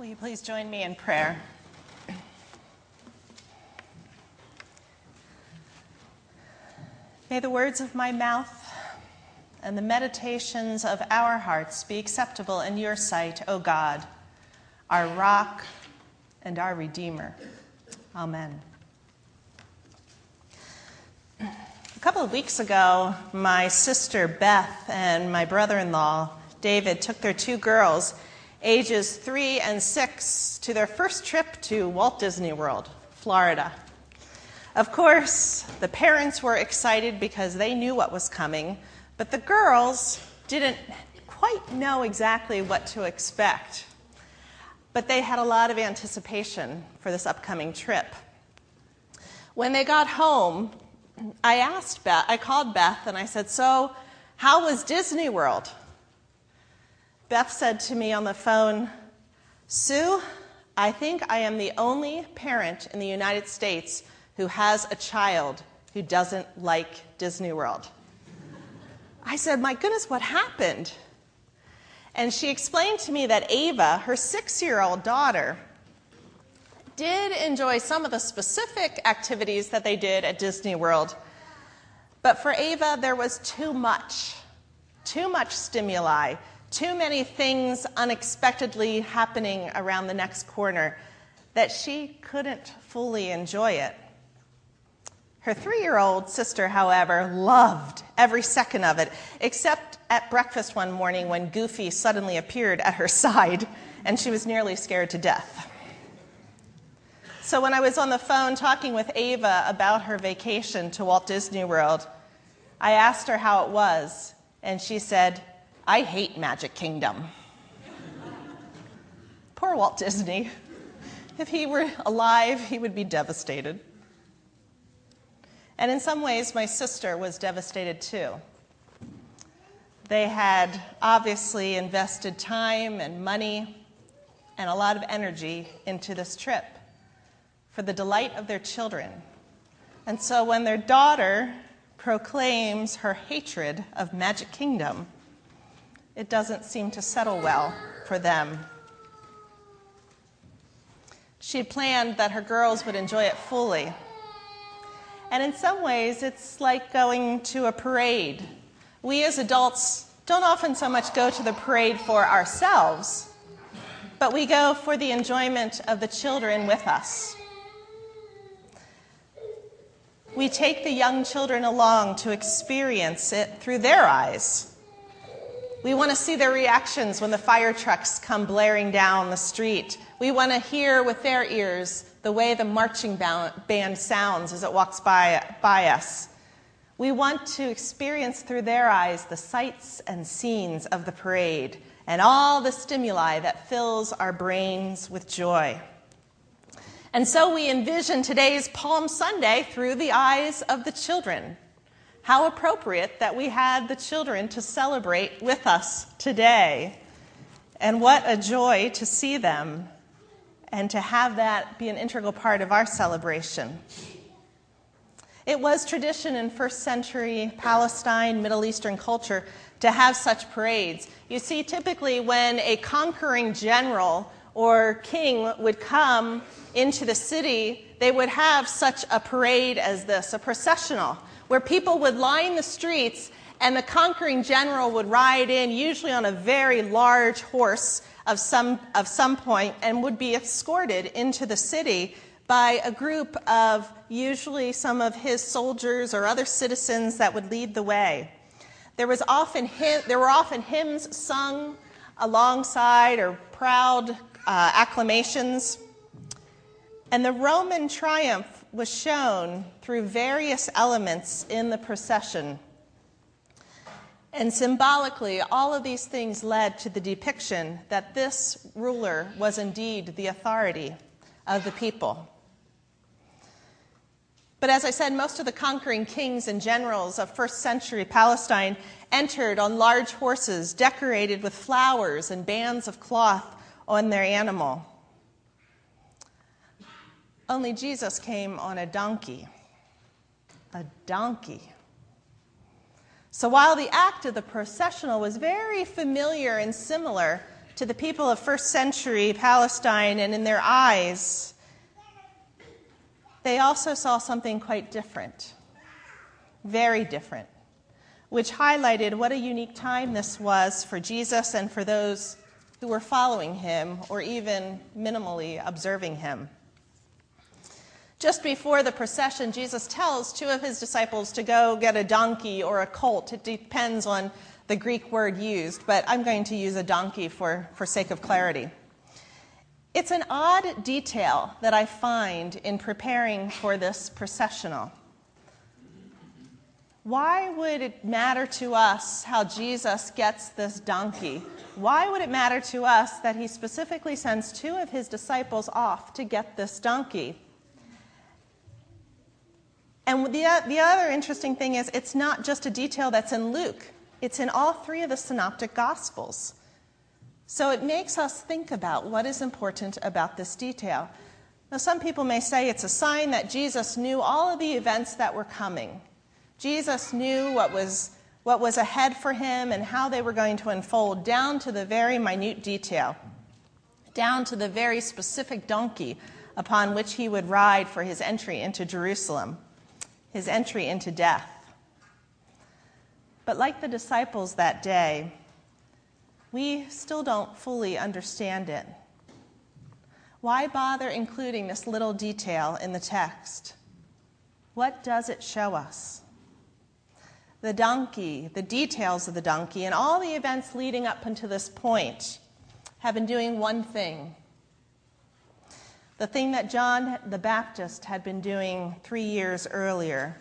Will you please join me in prayer? May the words of my mouth and the meditations of our hearts be acceptable in your sight, O God, our rock and our Redeemer. Amen. A couple of weeks ago, my sister Beth and my brother in law David took their two girls, ages three and six, to their first trip to Walt Disney World, Florida. Of course, the parents were excited because they knew what was coming, but the girls didn't quite know exactly what to expect. But they had a lot of anticipation for this upcoming trip. When they got home, I asked Beth, I called Beth and I said, So, how was Disney World? Beth said to me on the phone, Sue, I think I am the only parent in the United States who has a child who doesn't like Disney World. I said, My goodness, what happened? And she explained to me that Ava, her six year old daughter, did enjoy some of the specific activities that they did at Disney World. But for Ava, there was too much, too much stimuli, too many things unexpectedly happening around the next corner that she couldn't fully enjoy it. Her three year old sister, however, loved every second of it, except at breakfast one morning when Goofy suddenly appeared at her side and she was nearly scared to death. So, when I was on the phone talking with Ava about her vacation to Walt Disney World, I asked her how it was, and she said, I hate Magic Kingdom. Poor Walt Disney. If he were alive, he would be devastated. And in some ways, my sister was devastated too. They had obviously invested time and money and a lot of energy into this trip for the delight of their children. And so when their daughter proclaims her hatred of Magic Kingdom, it doesn't seem to settle well for them. She had planned that her girls would enjoy it fully and in some ways, it's like going to a parade. We as adults don't often so much go to the parade for ourselves, but we go for the enjoyment of the children with us. We take the young children along to experience it through their eyes. We want to see their reactions when the fire trucks come blaring down the street. We want to hear with their ears the way the marching band sounds as it walks by, by us. We want to experience through their eyes the sights and scenes of the parade and all the stimuli that fills our brains with joy. And so we envision today's Palm Sunday through the eyes of the children. How appropriate that we had the children to celebrate with us today. And what a joy to see them and to have that be an integral part of our celebration. It was tradition in first century Palestine, Middle Eastern culture to have such parades. You see, typically when a conquering general or king would come into the city, they would have such a parade as this, a processional, where people would line the streets and the conquering general would ride in, usually on a very large horse of some, of some point and would be escorted into the city by a group of usually some of his soldiers or other citizens that would lead the way. There, was often hymn, there were often hymns sung alongside or proud uh, acclamations. And the Roman triumph was shown through various elements in the procession and symbolically, all of these things led to the depiction that this ruler was indeed the authority of the people. But as I said, most of the conquering kings and generals of first century Palestine entered on large horses decorated with flowers and bands of cloth on their animal. Only Jesus came on a donkey. A donkey. So while the act of the processional was very familiar and similar to the people of first century Palestine and in their eyes, they also saw something quite different, very different, which highlighted what a unique time this was for Jesus and for those who were following him or even minimally observing him. Just before the procession, Jesus tells two of his disciples to go get a donkey or a colt. It depends on the Greek word used, but I'm going to use a donkey for, for sake of clarity. It's an odd detail that I find in preparing for this processional. Why would it matter to us how Jesus gets this donkey? Why would it matter to us that he specifically sends two of his disciples off to get this donkey? And the, the other interesting thing is, it's not just a detail that's in Luke. It's in all three of the synoptic gospels. So it makes us think about what is important about this detail. Now, some people may say it's a sign that Jesus knew all of the events that were coming. Jesus knew what was, what was ahead for him and how they were going to unfold, down to the very minute detail, down to the very specific donkey upon which he would ride for his entry into Jerusalem, his entry into death. But like the disciples that day, we still don't fully understand it. Why bother including this little detail in the text? What does it show us? The donkey, the details of the donkey, and all the events leading up until this point have been doing one thing. The thing that John the Baptist had been doing three years earlier.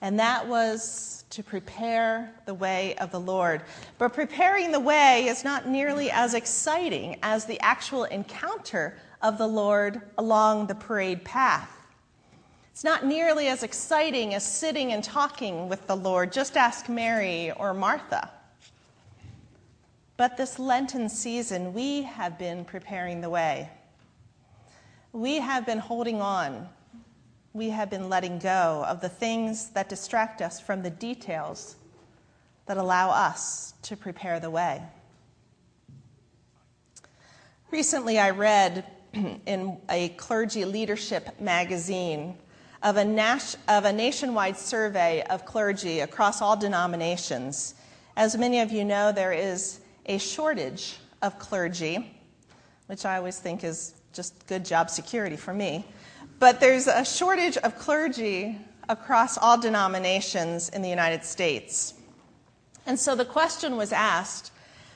And that was to prepare the way of the Lord. But preparing the way is not nearly as exciting as the actual encounter of the Lord along the parade path. It's not nearly as exciting as sitting and talking with the Lord. Just ask Mary or Martha. But this Lenten season, we have been preparing the way. We have been holding on we have been letting go of the things that distract us from the details that allow us to prepare the way. Recently, I read in a clergy leadership magazine of a, nas- of a nationwide survey of clergy across all denominations. As many of you know, there is a shortage of clergy, which I always think is just good job security for me. But there's a shortage of clergy across all denominations in the United States. And so the question was asked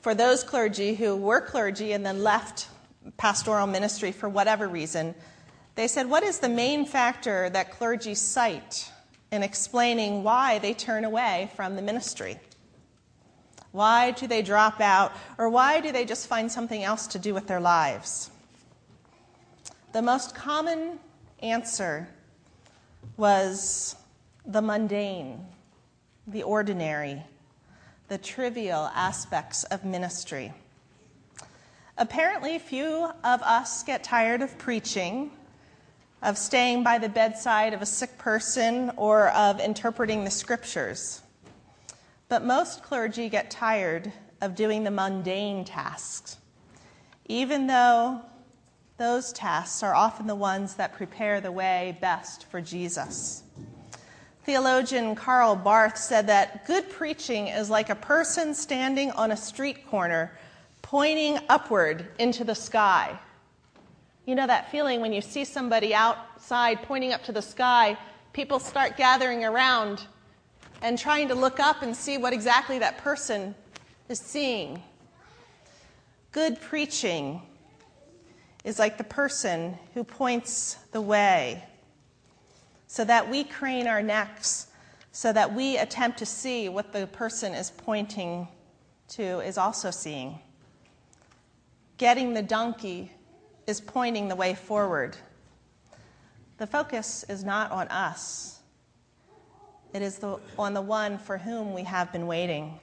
for those clergy who were clergy and then left pastoral ministry for whatever reason. They said, What is the main factor that clergy cite in explaining why they turn away from the ministry? Why do they drop out? Or why do they just find something else to do with their lives? The most common answer was the mundane, the ordinary, the trivial aspects of ministry. Apparently, few of us get tired of preaching, of staying by the bedside of a sick person, or of interpreting the scriptures. But most clergy get tired of doing the mundane tasks, even though those tasks are often the ones that prepare the way best for Jesus. Theologian Karl Barth said that good preaching is like a person standing on a street corner pointing upward into the sky. You know that feeling when you see somebody outside pointing up to the sky, people start gathering around and trying to look up and see what exactly that person is seeing. Good preaching is like the person who points the way, so that we crane our necks, so that we attempt to see what the person is pointing to is also seeing. Getting the donkey is pointing the way forward. The focus is not on us, it is the, on the one for whom we have been waiting.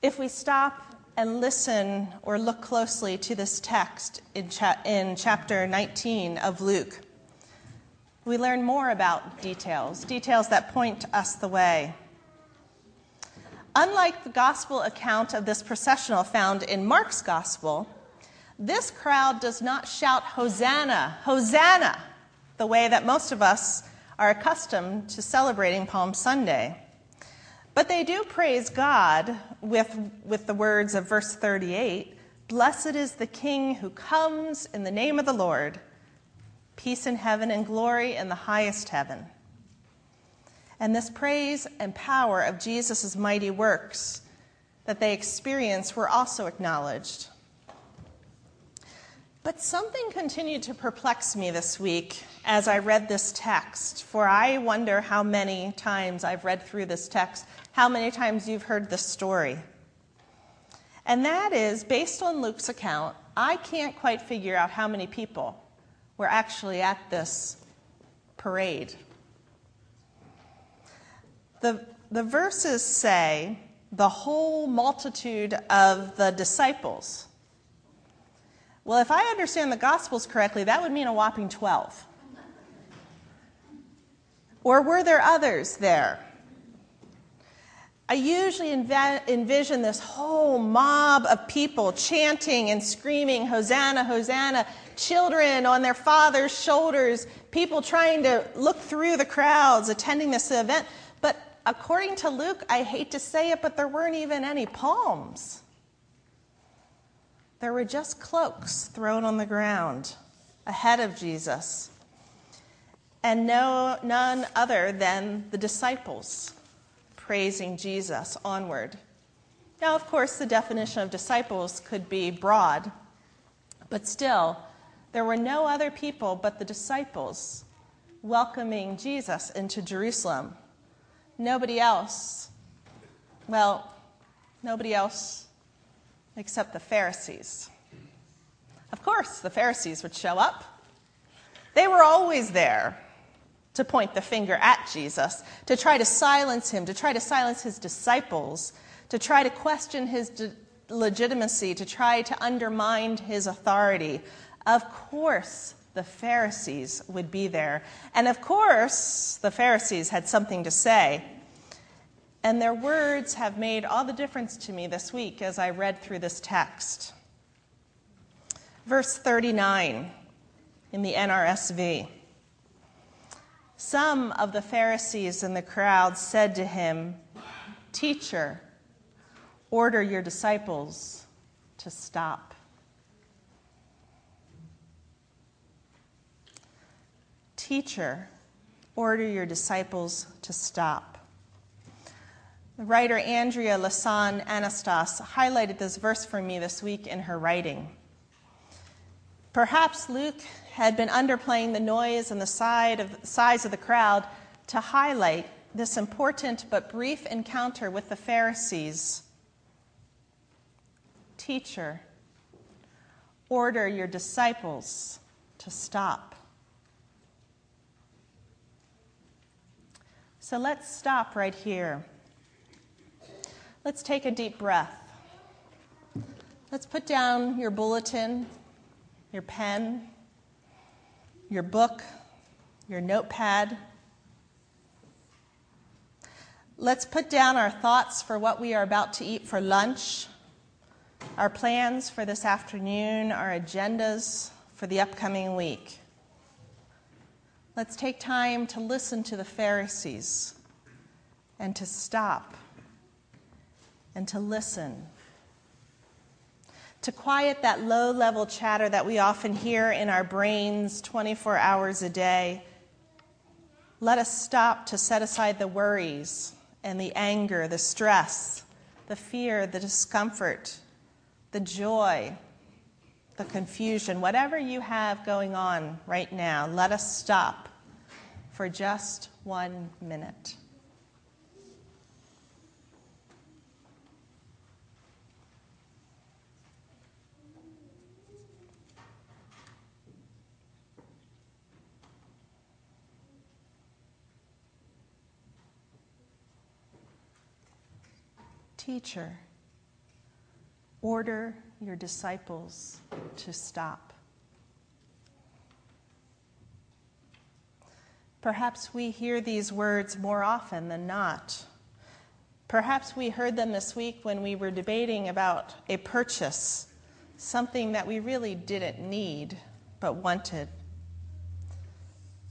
If we stop and listen or look closely to this text in, cha- in chapter 19 of Luke, we learn more about details, details that point us the way. Unlike the gospel account of this processional found in Mark's gospel, this crowd does not shout, Hosanna, Hosanna, the way that most of us are accustomed to celebrating Palm Sunday. But they do praise God with, with the words of verse 38 Blessed is the King who comes in the name of the Lord, peace in heaven and glory in the highest heaven. And this praise and power of Jesus' mighty works that they experienced were also acknowledged. But something continued to perplex me this week as I read this text, for I wonder how many times I've read through this text, how many times you've heard this story. And that is, based on Luke's account, I can't quite figure out how many people were actually at this parade. The, the verses say the whole multitude of the disciples. Well, if I understand the Gospels correctly, that would mean a whopping 12. Or were there others there? I usually env- envision this whole mob of people chanting and screaming, Hosanna, Hosanna, children on their father's shoulders, people trying to look through the crowds attending this event. But according to Luke, I hate to say it, but there weren't even any palms. There were just cloaks thrown on the ground ahead of Jesus, and no, none other than the disciples praising Jesus onward. Now, of course, the definition of disciples could be broad, but still, there were no other people but the disciples welcoming Jesus into Jerusalem. Nobody else. Well, nobody else except the Pharisees. Of course, the Pharisees would show up. They were always there to point the finger at Jesus, to try to silence him, to try to silence his disciples, to try to question his de- legitimacy, to try to undermine his authority. Of course, the Pharisees would be there. And of course, the Pharisees had something to say. And their words have made all the difference to me this week as I read through this text. Verse 39 in the NRSV. Some of the Pharisees in the crowd said to him, Teacher, order your disciples to stop. Teacher, order your disciples to stop. The writer Andrea La Sonde Anastos highlighted this verse for me this week in her writing. Perhaps Luke had been underplaying the noise and the size of the crowd to highlight this important but brief encounter with the Pharisees. Teacher, order your disciples to stop. So let's stop right here. Let's take a deep breath. Let's put down your bulletin, your pen, your book, your notepad. Let's put down our thoughts for what we are about to eat for lunch, our plans for this afternoon, our agendas for the upcoming week. Let's take time to listen to the Pharisees and to stop and to listen to quiet that low level chatter that we often hear in our brains 24 hours a day. Let us stop to set aside the worries and the anger, the stress, the fear, the discomfort, the joy, the confusion, whatever you have going on right now, let us stop for just one minute. Teacher, order your disciples to stop. Perhaps we hear these words more often than not. Perhaps we heard them this week when we were debating about a purchase, something that we really didn't need but wanted.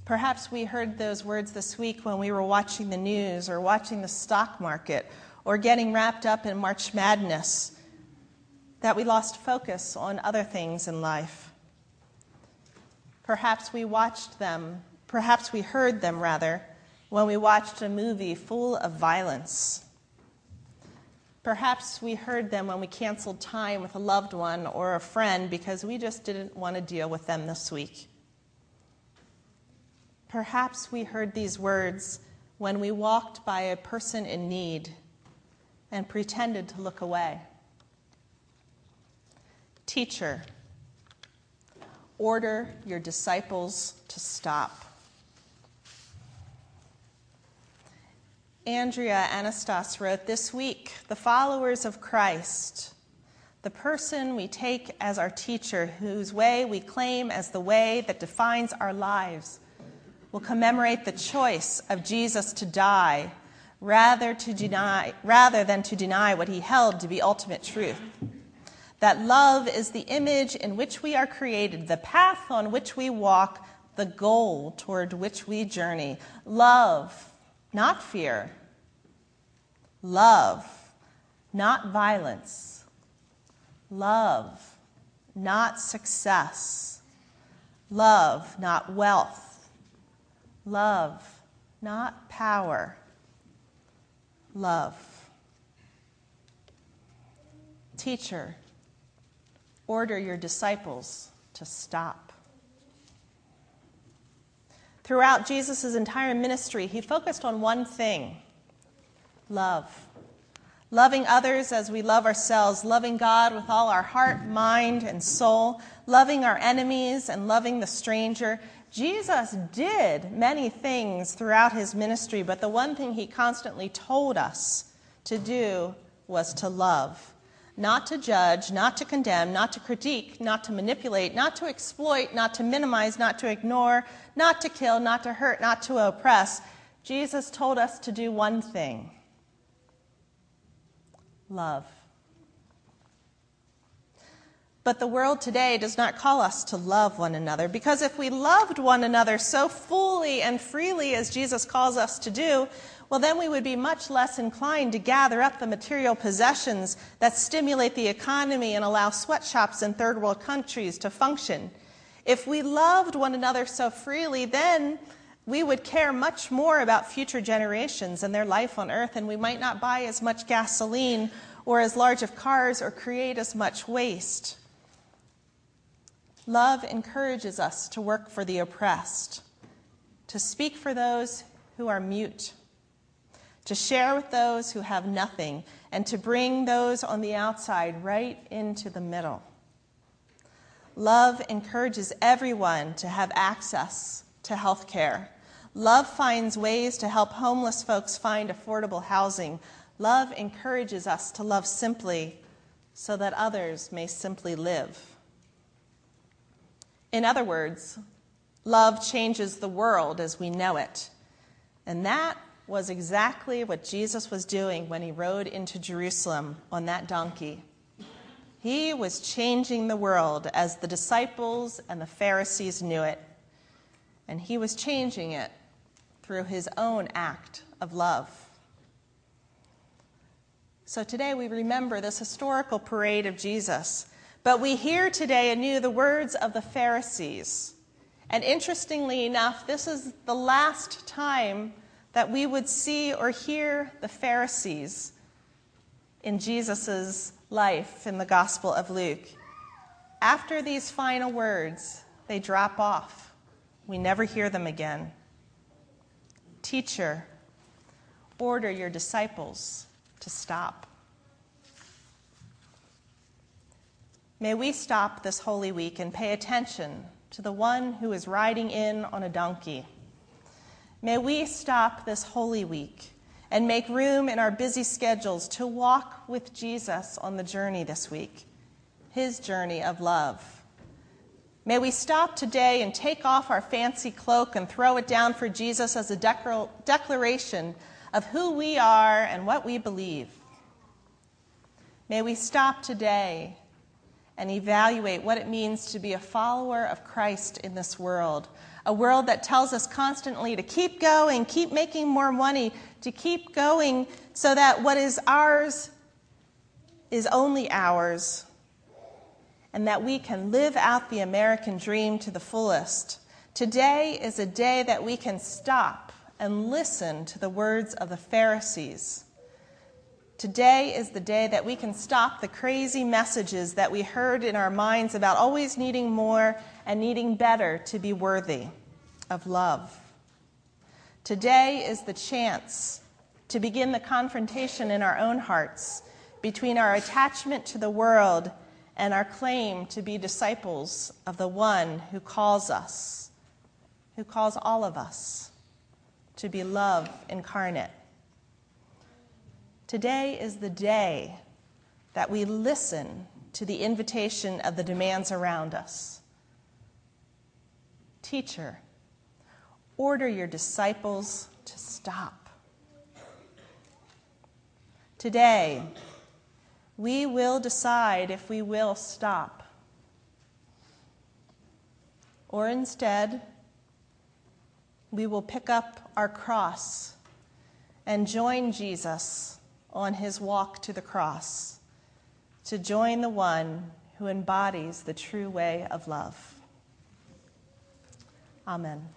Perhaps we heard those words this week when we were watching the news or watching the stock market or getting wrapped up in March Madness, that we lost focus on other things in life. Perhaps we watched them, perhaps we heard them rather, when we watched a movie full of violence. Perhaps we heard them when we canceled time with a loved one or a friend because we just didn't want to deal with them this week. Perhaps we heard these words when we walked by a person in need and pretended to look away. Teacher, order your disciples to stop. Andrea Anastos wrote this week the followers of Christ, the person we take as our teacher, whose way we claim as the way that defines our lives, will commemorate the choice of Jesus to die rather, to deny, rather than to deny what he held to be ultimate truth. That love is the image in which we are created, the path on which we walk, the goal toward which we journey. Love, not fear. Love, not violence. Love, not success. Love, not wealth. Love, not power. Love. Teacher, order your disciples to stop. Throughout Jesus' entire ministry, he focused on one thing love. Loving others as we love ourselves, loving God with all our heart, mind, and soul, loving our enemies and loving the stranger. Jesus did many things throughout his ministry, but the one thing he constantly told us to do was to love not to judge, not to condemn, not to critique, not to manipulate, not to exploit, not to minimize, not to ignore, not to kill, not to hurt, not to oppress. Jesus told us to do one thing love. But the world today does not call us to love one another because if we loved one another so fully and freely as Jesus calls us to do, well, then we would be much less inclined to gather up the material possessions that stimulate the economy and allow sweatshops in third world countries to function. If we loved one another so freely, then we would care much more about future generations and their life on earth, and we might not buy as much gasoline or as large of cars or create as much waste. Love encourages us to work for the oppressed, to speak for those who are mute to share with those who have nothing, and to bring those on the outside right into the middle. Love encourages everyone to have access to health care. Love finds ways to help homeless folks find affordable housing. Love encourages us to love simply so that others may simply live. In other words, love changes the world as we know it. And that was exactly what Jesus was doing when he rode into Jerusalem on that donkey. He was changing the world as the disciples and the Pharisees knew it. And he was changing it through his own act of love. So today we remember this historical parade of Jesus, but we hear today anew the words of the Pharisees. And interestingly enough, this is the last time that we would see or hear the Pharisees in Jesus' life in the Gospel of Luke. After these final words, they drop off. We never hear them again. Teacher, order your disciples to stop. May we stop this Holy Week and pay attention to the one who is riding in on a donkey May we stop this Holy Week and make room in our busy schedules to walk with Jesus on the journey this week, his journey of love. May we stop today and take off our fancy cloak and throw it down for Jesus as a declaration of who we are and what we believe. May we stop today and evaluate what it means to be a follower of Christ in this world. A world that tells us constantly to keep going, keep making more money, to keep going so that what is ours is only ours, and that we can live out the American dream to the fullest. Today is a day that we can stop and listen to the words of the Pharisees Today is the day that we can stop the crazy messages that we heard in our minds about always needing more and needing better to be worthy of love. Today is the chance to begin the confrontation in our own hearts between our attachment to the world and our claim to be disciples of the one who calls us, who calls all of us to be love incarnate. Today is the day that we listen to the invitation of the demands around us. Teacher, order your disciples to stop. Today, we will decide if we will stop. Or instead, we will pick up our cross and join Jesus on his walk to the cross to join the one who embodies the true way of love. Amen.